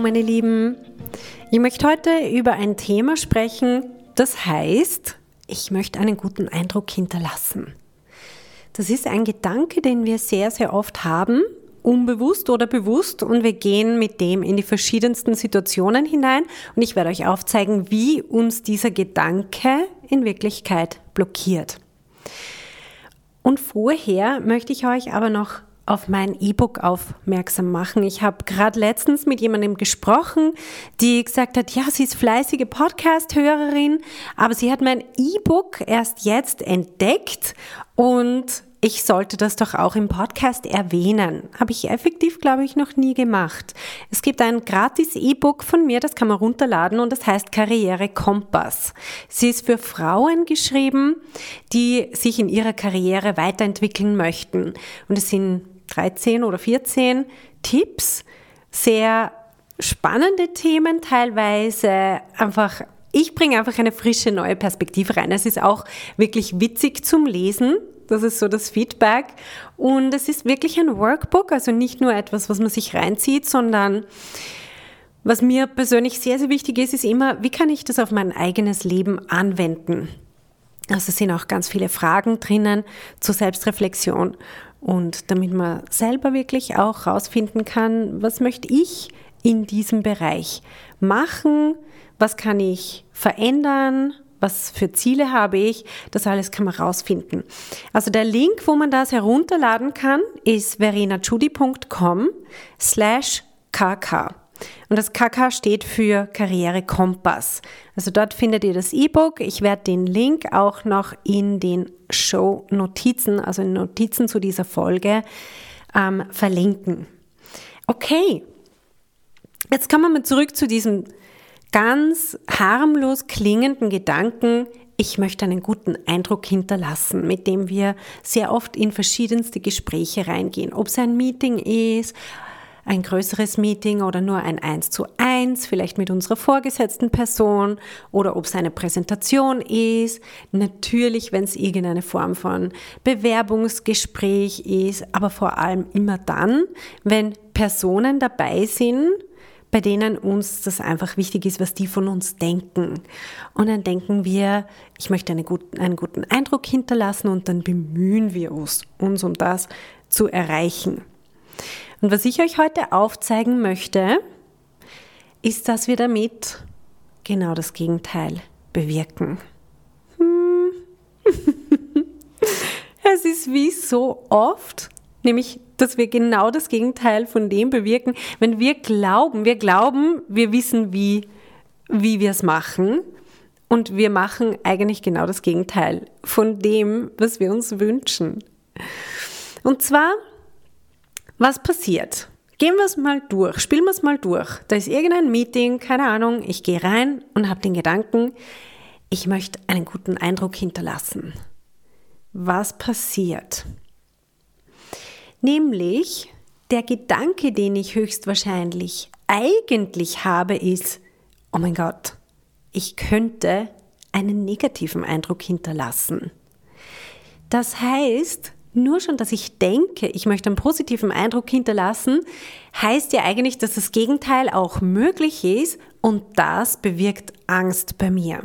Meine Lieben, ich möchte heute über ein Thema sprechen, das heißt, ich möchte einen guten Eindruck hinterlassen. Das ist ein Gedanke, den wir sehr, sehr oft haben, unbewusst oder bewusst, und wir gehen mit dem in die verschiedensten Situationen hinein und ich werde euch aufzeigen, wie uns dieser Gedanke in Wirklichkeit blockiert. Und vorher möchte ich euch aber noch auf mein E-Book aufmerksam machen. Ich habe gerade letztens mit jemandem gesprochen, die gesagt hat, ja, sie ist fleißige Podcast-Hörerin, aber sie hat mein E-Book erst jetzt entdeckt und ich sollte das doch auch im Podcast erwähnen. Habe ich effektiv, glaube ich, noch nie gemacht. Es gibt ein gratis E-Book von mir, das kann man runterladen und das heißt Karriere Kompass. Sie ist für Frauen geschrieben, die sich in ihrer Karriere weiterentwickeln möchten. Und es sind 13 oder 14 Tipps, sehr spannende Themen teilweise, einfach ich bringe einfach eine frische neue Perspektive rein. Es ist auch wirklich witzig zum Lesen. Das ist so das Feedback. Und es ist wirklich ein Workbook, also nicht nur etwas, was man sich reinzieht, sondern was mir persönlich sehr, sehr wichtig ist, ist immer, wie kann ich das auf mein eigenes Leben anwenden? Also sind auch ganz viele Fragen drinnen zur Selbstreflexion. Und damit man selber wirklich auch herausfinden kann, was möchte ich in diesem Bereich machen, was kann ich verändern, was für Ziele habe ich, das alles kann man rausfinden. Also der Link, wo man das herunterladen kann, ist verenachudi.com slash kk. Und das KK steht für Karriere Kompass. Also dort findet ihr das E-Book. Ich werde den Link auch noch in den Show-Notizen, also in Notizen zu dieser Folge, ähm, verlinken. Okay, jetzt kommen wir mal zurück zu diesem ganz harmlos klingenden Gedanken, ich möchte einen guten Eindruck hinterlassen, mit dem wir sehr oft in verschiedenste Gespräche reingehen. Ob es ein Meeting ist, ein größeres Meeting oder nur ein 1 zu 1, vielleicht mit unserer vorgesetzten Person oder ob es eine Präsentation ist. Natürlich, wenn es irgendeine Form von Bewerbungsgespräch ist, aber vor allem immer dann, wenn Personen dabei sind, bei denen uns das einfach wichtig ist, was die von uns denken. Und dann denken wir, ich möchte eine gut, einen guten Eindruck hinterlassen und dann bemühen wir uns, uns um das zu erreichen. Und was ich euch heute aufzeigen möchte, ist, dass wir damit genau das Gegenteil bewirken. Hm. es ist wie so oft, nämlich, dass wir genau das Gegenteil von dem bewirken, wenn wir glauben, wir glauben, wir wissen, wie, wie wir es machen. Und wir machen eigentlich genau das Gegenteil von dem, was wir uns wünschen. Und zwar was passiert? Gehen wir es mal durch, spielen wir es mal durch. Da ist irgendein Meeting, keine Ahnung, ich gehe rein und habe den Gedanken, ich möchte einen guten Eindruck hinterlassen. Was passiert? Nämlich, der Gedanke, den ich höchstwahrscheinlich eigentlich habe, ist, oh mein Gott, ich könnte einen negativen Eindruck hinterlassen. Das heißt, nur schon, dass ich denke, ich möchte einen positiven Eindruck hinterlassen, heißt ja eigentlich, dass das Gegenteil auch möglich ist und das bewirkt Angst bei mir.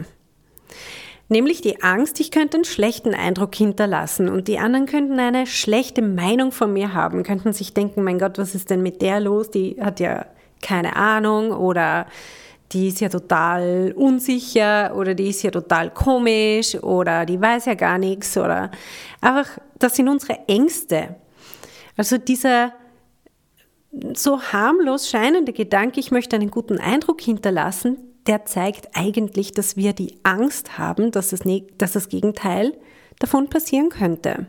Nämlich die Angst, ich könnte einen schlechten Eindruck hinterlassen und die anderen könnten eine schlechte Meinung von mir haben, könnten sich denken, mein Gott, was ist denn mit der los? Die hat ja keine Ahnung oder die ist ja total unsicher oder die ist ja total komisch oder die weiß ja gar nichts oder einfach, das sind unsere Ängste. Also dieser so harmlos scheinende Gedanke, ich möchte einen guten Eindruck hinterlassen, der zeigt eigentlich, dass wir die Angst haben, dass das, dass das Gegenteil davon passieren könnte.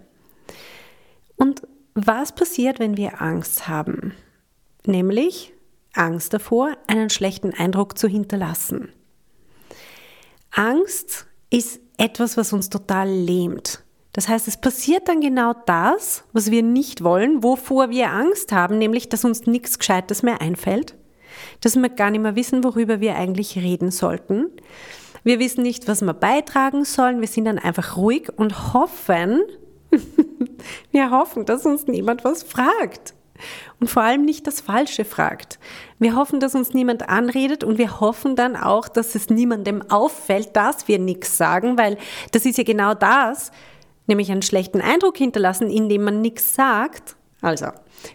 Und was passiert, wenn wir Angst haben? Nämlich, Angst davor, einen schlechten Eindruck zu hinterlassen. Angst ist etwas, was uns total lähmt. Das heißt, es passiert dann genau das, was wir nicht wollen, wovor wir Angst haben, nämlich, dass uns nichts Gescheites mehr einfällt, dass wir gar nicht mehr wissen, worüber wir eigentlich reden sollten. Wir wissen nicht, was wir beitragen sollen. Wir sind dann einfach ruhig und hoffen, wir hoffen, dass uns niemand was fragt. Und vor allem nicht das Falsche fragt. Wir hoffen, dass uns niemand anredet und wir hoffen dann auch, dass es niemandem auffällt, dass wir nichts sagen, weil das ist ja genau das, nämlich einen schlechten Eindruck hinterlassen, indem man nichts sagt. Also,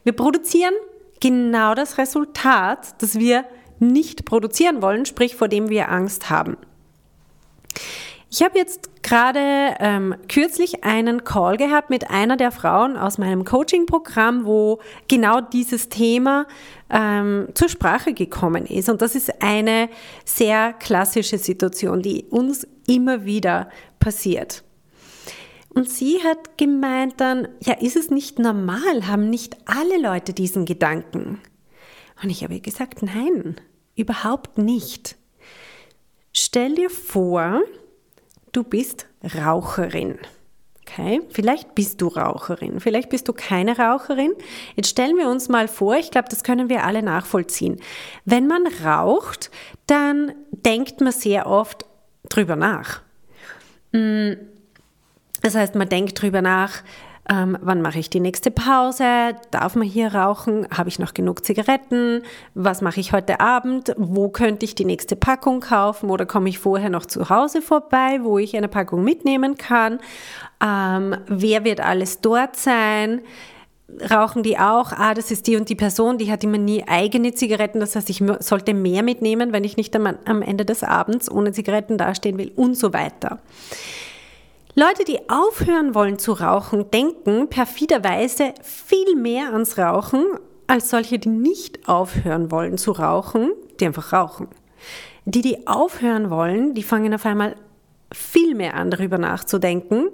wir produzieren genau das Resultat, das wir nicht produzieren wollen, sprich vor dem wir Angst haben. Ich habe jetzt gerade ähm, kürzlich einen Call gehabt mit einer der Frauen aus meinem Coaching-Programm, wo genau dieses Thema ähm, zur Sprache gekommen ist. Und das ist eine sehr klassische Situation, die uns immer wieder passiert. Und sie hat gemeint dann, ja, ist es nicht normal? Haben nicht alle Leute diesen Gedanken? Und ich habe gesagt, nein, überhaupt nicht. Stell dir vor, du bist Raucherin. Okay, vielleicht bist du Raucherin, vielleicht bist du keine Raucherin. Jetzt stellen wir uns mal vor, ich glaube, das können wir alle nachvollziehen. Wenn man raucht, dann denkt man sehr oft drüber nach. Mm, das heißt, man denkt drüber nach, ähm, wann mache ich die nächste Pause? Darf man hier rauchen? Habe ich noch genug Zigaretten? Was mache ich heute Abend? Wo könnte ich die nächste Packung kaufen? Oder komme ich vorher noch zu Hause vorbei, wo ich eine Packung mitnehmen kann? Ähm, wer wird alles dort sein? Rauchen die auch? Ah, das ist die und die Person, die hat immer nie eigene Zigaretten. Das heißt, ich sollte mehr mitnehmen, wenn ich nicht am Ende des Abends ohne Zigaretten dastehen will und so weiter. Leute, die aufhören wollen zu rauchen, denken perfiderweise viel mehr ans Rauchen als solche, die nicht aufhören wollen zu rauchen, die einfach rauchen. Die, die aufhören wollen, die fangen auf einmal viel mehr an, darüber nachzudenken.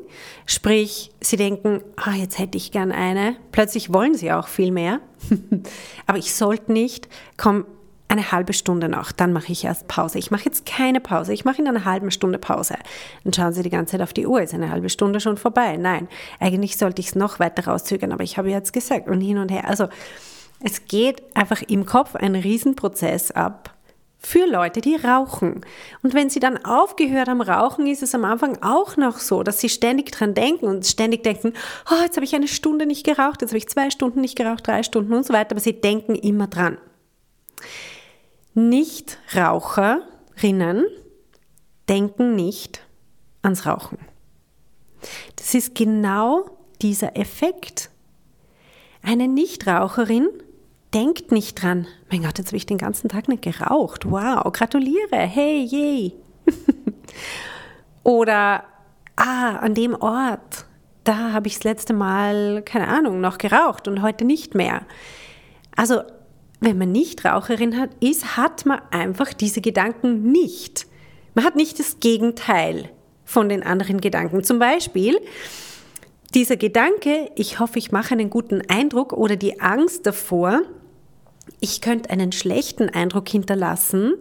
Sprich, sie denken, ah, jetzt hätte ich gern eine. Plötzlich wollen sie auch viel mehr. Aber ich sollte nicht. Komm, eine halbe Stunde noch, dann mache ich erst Pause. Ich mache jetzt keine Pause, ich mache in einer halben Stunde Pause. Dann schauen Sie die ganze Zeit auf die Uhr, ist eine halbe Stunde schon vorbei. Nein, eigentlich sollte ich es noch weiter rauszögern, aber ich habe jetzt gesagt und hin und her. Also es geht einfach im Kopf ein Riesenprozess ab für Leute, die rauchen. Und wenn sie dann aufgehört haben rauchen, ist es am Anfang auch noch so, dass sie ständig dran denken und ständig denken, oh, jetzt habe ich eine Stunde nicht geraucht, jetzt habe ich zwei Stunden nicht geraucht, drei Stunden und so weiter, aber sie denken immer dran. Nichtraucherinnen denken nicht ans Rauchen. Das ist genau dieser Effekt. Eine Nichtraucherin denkt nicht dran, mein Gott, jetzt habe ich den ganzen Tag nicht geraucht. Wow, gratuliere, hey, yay. Oder, ah, an dem Ort, da habe ich das letzte Mal, keine Ahnung, noch geraucht und heute nicht mehr. Also wenn man nicht Raucherin hat, ist, hat man einfach diese Gedanken nicht. Man hat nicht das Gegenteil von den anderen Gedanken. Zum Beispiel dieser Gedanke, ich hoffe, ich mache einen guten Eindruck oder die Angst davor, ich könnte einen schlechten Eindruck hinterlassen,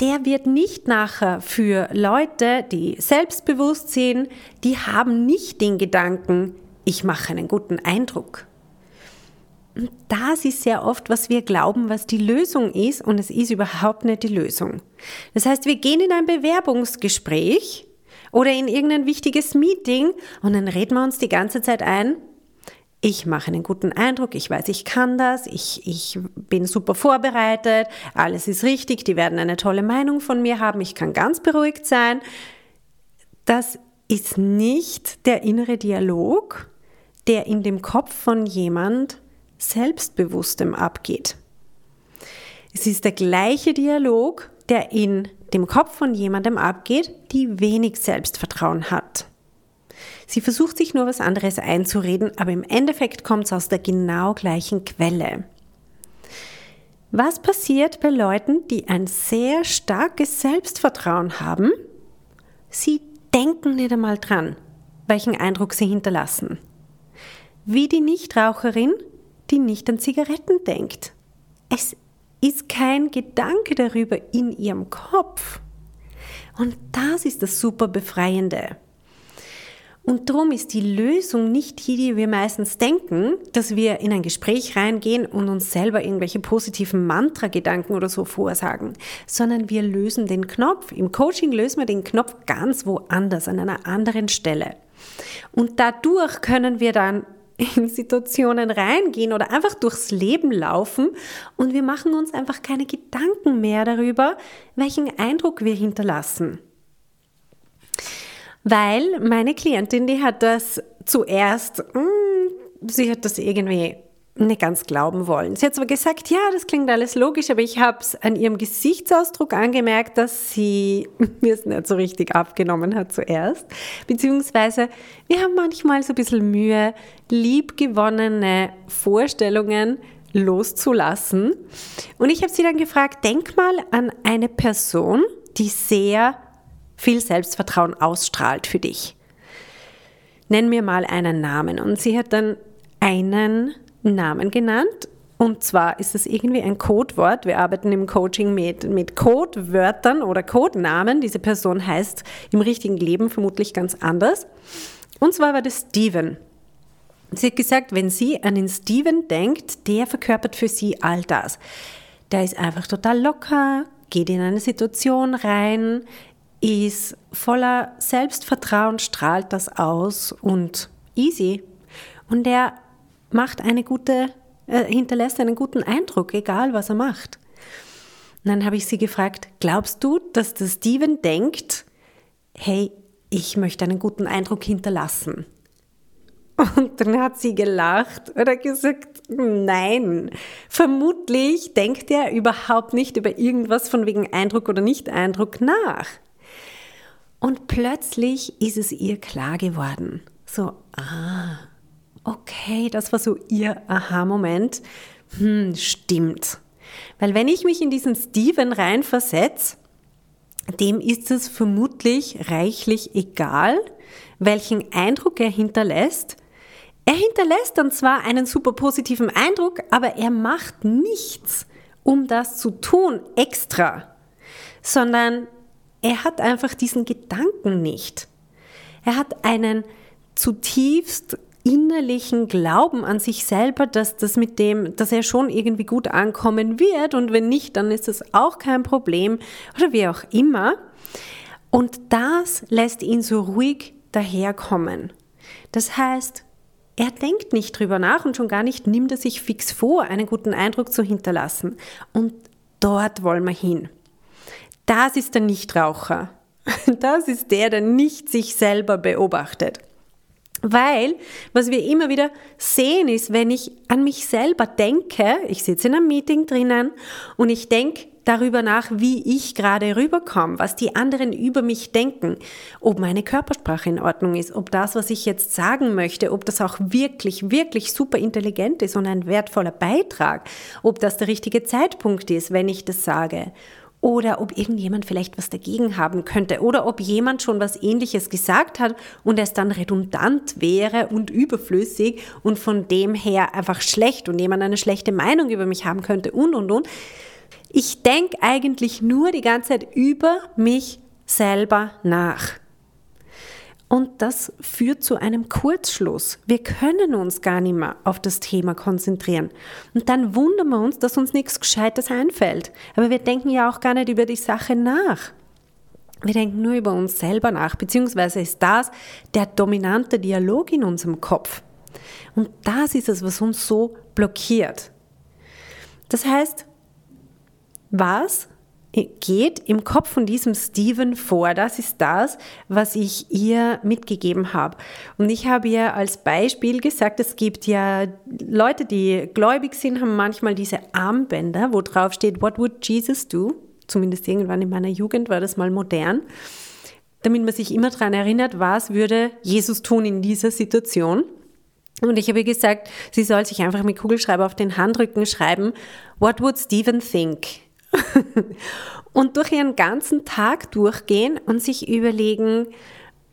der wird nicht nachher für Leute, die selbstbewusst sind, die haben nicht den Gedanken, ich mache einen guten Eindruck das ist sehr oft, was wir glauben, was die Lösung ist und es ist überhaupt nicht die Lösung. Das heißt, wir gehen in ein Bewerbungsgespräch oder in irgendein wichtiges Meeting und dann reden wir uns die ganze Zeit ein, ich mache einen guten Eindruck, ich weiß, ich kann das, ich, ich bin super vorbereitet, alles ist richtig, die werden eine tolle Meinung von mir haben, ich kann ganz beruhigt sein. Das ist nicht der innere Dialog, der in dem Kopf von jemand Selbstbewusstem abgeht. Es ist der gleiche Dialog, der in dem Kopf von jemandem abgeht, die wenig Selbstvertrauen hat. Sie versucht sich nur was anderes einzureden, aber im Endeffekt kommt es aus der genau gleichen Quelle. Was passiert bei Leuten, die ein sehr starkes Selbstvertrauen haben? Sie denken nicht einmal dran, welchen Eindruck sie hinterlassen. Wie die Nichtraucherin die nicht an Zigaretten denkt. Es ist kein Gedanke darüber in ihrem Kopf. Und das ist das super Befreiende. Und darum ist die Lösung nicht die, die wir meistens denken, dass wir in ein Gespräch reingehen und uns selber irgendwelche positiven Mantra-Gedanken oder so vorsagen, sondern wir lösen den Knopf. Im Coaching lösen wir den Knopf ganz woanders, an einer anderen Stelle. Und dadurch können wir dann in Situationen reingehen oder einfach durchs Leben laufen und wir machen uns einfach keine Gedanken mehr darüber, welchen Eindruck wir hinterlassen. Weil meine Klientin, die hat das zuerst, mh, hm, sie hat das irgendwie nicht ganz glauben wollen. Sie hat zwar gesagt, ja, das klingt alles logisch, aber ich habe es an ihrem Gesichtsausdruck angemerkt, dass sie mir es nicht so richtig abgenommen hat zuerst. Beziehungsweise wir haben manchmal so ein bisschen Mühe, liebgewonnene Vorstellungen loszulassen. Und ich habe sie dann gefragt, denk mal an eine Person, die sehr viel Selbstvertrauen ausstrahlt für dich. Nenn mir mal einen Namen. Und sie hat dann einen Namen genannt. Und zwar ist es irgendwie ein Codewort. Wir arbeiten im Coaching mit, mit Codewörtern oder Codenamen. Diese Person heißt im richtigen Leben vermutlich ganz anders. Und zwar war das Steven. Sie hat gesagt, wenn sie an den Steven denkt, der verkörpert für sie all das. Der ist einfach total locker, geht in eine Situation rein, ist voller Selbstvertrauen, strahlt das aus und easy. Und er macht eine gute, äh, hinterlässt einen guten Eindruck, egal was er macht. Und dann habe ich sie gefragt, glaubst du, dass der Steven denkt, hey, ich möchte einen guten Eindruck hinterlassen? Und dann hat sie gelacht oder gesagt, nein. Vermutlich denkt er überhaupt nicht über irgendwas von wegen Eindruck oder Nicht-Eindruck nach. Und plötzlich ist es ihr klar geworden. So, ah, okay, das war so ihr Aha-Moment. Hm, stimmt. Weil wenn ich mich in diesen Steven reinversetze, dem ist es vermutlich reichlich egal, welchen Eindruck er hinterlässt. Er hinterlässt dann zwar einen super positiven Eindruck, aber er macht nichts, um das zu tun, extra, sondern er hat einfach diesen Gedanken nicht. Er hat einen zutiefst innerlichen Glauben an sich selber, dass das mit dem, dass er schon irgendwie gut ankommen wird und wenn nicht, dann ist es auch kein Problem oder wie auch immer. Und das lässt ihn so ruhig daherkommen. Das heißt, er denkt nicht drüber nach und schon gar nicht nimmt er sich fix vor, einen guten Eindruck zu hinterlassen. Und dort wollen wir hin. Das ist der Nichtraucher. Das ist der, der nicht sich selber beobachtet. Weil, was wir immer wieder sehen, ist, wenn ich an mich selber denke, ich sitze in einem Meeting drinnen und ich denke darüber nach, wie ich gerade rüberkomme, was die anderen über mich denken, ob meine Körpersprache in Ordnung ist, ob das, was ich jetzt sagen möchte, ob das auch wirklich, wirklich super intelligent ist und ein wertvoller Beitrag, ob das der richtige Zeitpunkt ist, wenn ich das sage oder ob irgendjemand vielleicht was dagegen haben könnte oder ob jemand schon was ähnliches gesagt hat und es dann redundant wäre und überflüssig und von dem her einfach schlecht und jemand eine schlechte Meinung über mich haben könnte und und und. Ich denke eigentlich nur die ganze Zeit über mich selber nach. Und das führt zu einem Kurzschluss. Wir können uns gar nicht mehr auf das Thema konzentrieren. Und dann wundern wir uns, dass uns nichts Gescheites einfällt. Aber wir denken ja auch gar nicht über die Sache nach. Wir denken nur über uns selber nach, beziehungsweise ist das der dominante Dialog in unserem Kopf. Und das ist es, was uns so blockiert. Das heißt, was geht im Kopf von diesem Steven vor. Das ist das, was ich ihr mitgegeben habe. Und ich habe ihr als Beispiel gesagt, es gibt ja Leute, die gläubig sind, haben manchmal diese Armbänder, wo drauf steht, What would Jesus do? Zumindest irgendwann in meiner Jugend war das mal modern. Damit man sich immer daran erinnert, was würde Jesus tun in dieser Situation. Und ich habe gesagt, sie soll sich einfach mit Kugelschreiber auf den Handrücken schreiben, What would Stephen think? und durch ihren ganzen Tag durchgehen und sich überlegen,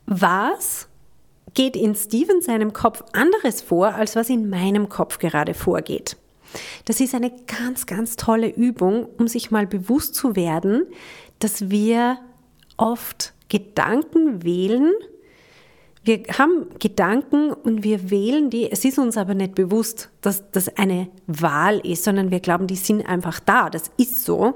was geht in Steven seinem Kopf anderes vor, als was in meinem Kopf gerade vorgeht. Das ist eine ganz, ganz tolle Übung, um sich mal bewusst zu werden, dass wir oft Gedanken wählen. Wir haben Gedanken und wir wählen die. Es ist uns aber nicht bewusst, dass das eine Wahl ist, sondern wir glauben, die sind einfach da. Das ist so.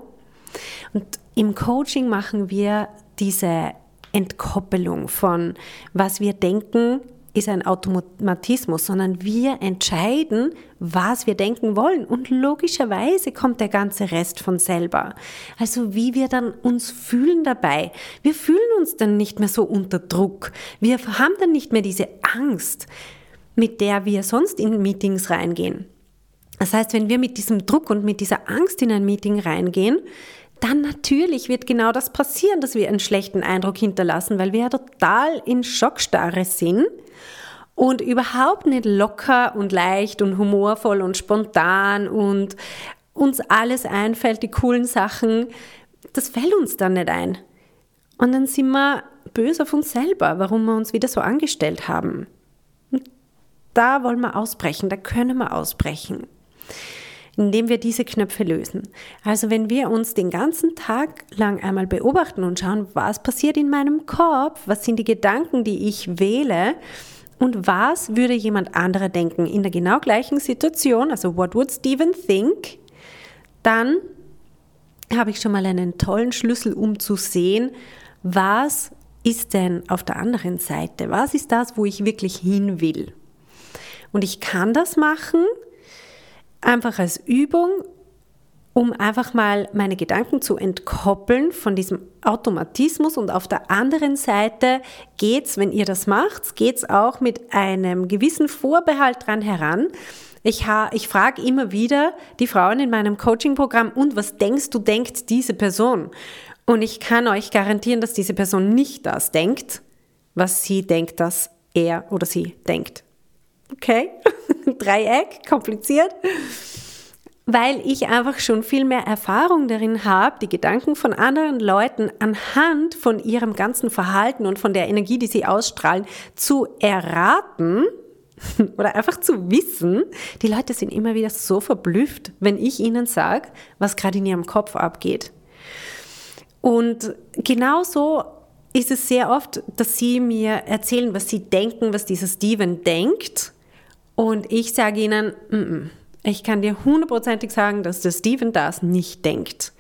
Und im Coaching machen wir diese Entkoppelung von, was wir denken, ist ein Automatismus, sondern wir entscheiden, was wir denken wollen. Und logischerweise kommt der ganze Rest von selber. Also wie wir dann uns fühlen dabei. Wir fühlen uns dann nicht mehr so unter Druck. Wir haben dann nicht mehr diese Angst, mit der wir sonst in Meetings reingehen. Das heißt, wenn wir mit diesem Druck und mit dieser Angst in ein Meeting reingehen, dann natürlich wird genau das passieren, dass wir einen schlechten Eindruck hinterlassen, weil wir ja total in Schockstarre sind und überhaupt nicht locker und leicht und humorvoll und spontan und uns alles einfällt, die coolen Sachen, das fällt uns dann nicht ein. Und dann sind wir böse auf uns selber, warum wir uns wieder so angestellt haben. Und da wollen wir ausbrechen, da können wir ausbrechen indem wir diese Knöpfe lösen. Also wenn wir uns den ganzen Tag lang einmal beobachten und schauen, was passiert in meinem Kopf, was sind die Gedanken, die ich wähle und was würde jemand anderer denken in der genau gleichen Situation, also what would Stephen think, dann habe ich schon mal einen tollen Schlüssel, um zu sehen, was ist denn auf der anderen Seite? Was ist das, wo ich wirklich hin will? Und ich kann das machen, einfach als Übung, um einfach mal meine Gedanken zu entkoppeln von diesem Automatismus. Und auf der anderen Seite geht's, wenn ihr das macht, geht's auch mit einem gewissen Vorbehalt dran heran. Ich, ich frage immer wieder die Frauen in meinem Coaching-Programm, und was denkst du, denkt diese Person? Und ich kann euch garantieren, dass diese Person nicht das denkt, was sie denkt, dass er oder sie denkt. Okay? Dreieck, kompliziert. Weil ich einfach schon viel mehr Erfahrung darin habe, die Gedanken von anderen Leuten anhand von ihrem ganzen Verhalten und von der Energie, die sie ausstrahlen, zu erraten oder einfach zu wissen. Die Leute sind immer wieder so verblüfft, wenn ich ihnen sage, was gerade in ihrem Kopf abgeht. Und genauso ist es sehr oft, dass sie mir erzählen, was sie denken, was dieser Steven denkt. Und ich sage ihnen, mm -mm, ich kann dir hundertprozentig sagen, dass der Steven das nicht denkt.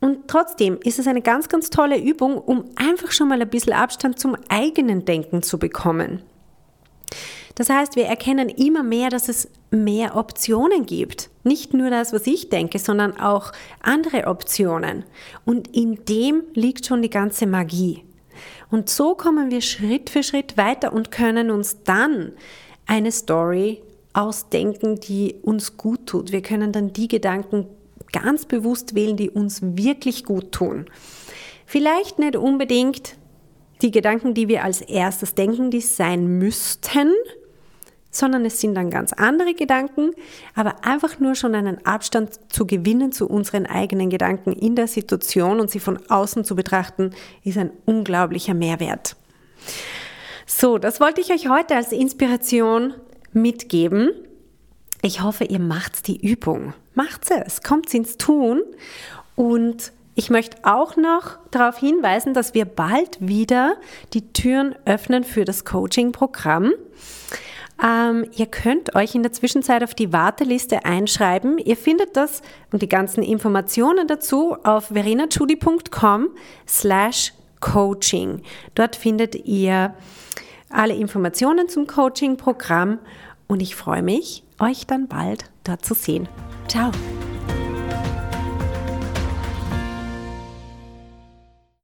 Und trotzdem ist es eine ganz, ganz tolle Übung, um einfach schon mal ein bisschen Abstand zum eigenen Denken zu bekommen. Das heißt, wir erkennen immer mehr, dass es mehr Optionen gibt. Nicht nur das, was ich denke, sondern auch andere Optionen. Und in dem liegt schon die ganze Magie. Und so kommen wir Schritt für Schritt weiter und können uns dann eine Story ausdenken, die uns gut tut. Wir können dann die Gedanken ganz bewusst wählen, die uns wirklich gut tun. Vielleicht nicht unbedingt die Gedanken, die wir als erstes denken, die sein müssten, sondern es sind dann ganz andere Gedanken, aber einfach nur schon einen Abstand zu gewinnen zu unseren eigenen Gedanken in der Situation und sie von außen zu betrachten, ist ein unglaublicher Mehrwert. So, das wollte ich euch heute als Inspiration mitgeben. Ich hoffe, ihr macht die Übung. Macht es, kommt ins Tun. Und ich möchte auch noch darauf hinweisen, dass wir bald wieder die Türen öffnen für das Coaching-Programm. Ähm, ihr könnt euch in der Zwischenzeit auf die Warteliste einschreiben. Ihr findet das und die ganzen Informationen dazu auf verenachudi.com slash coaching. Dort findet ihr alle Informationen zum Coaching-Programm und ich freue mich, euch dann bald dort zu sehen. Ciao!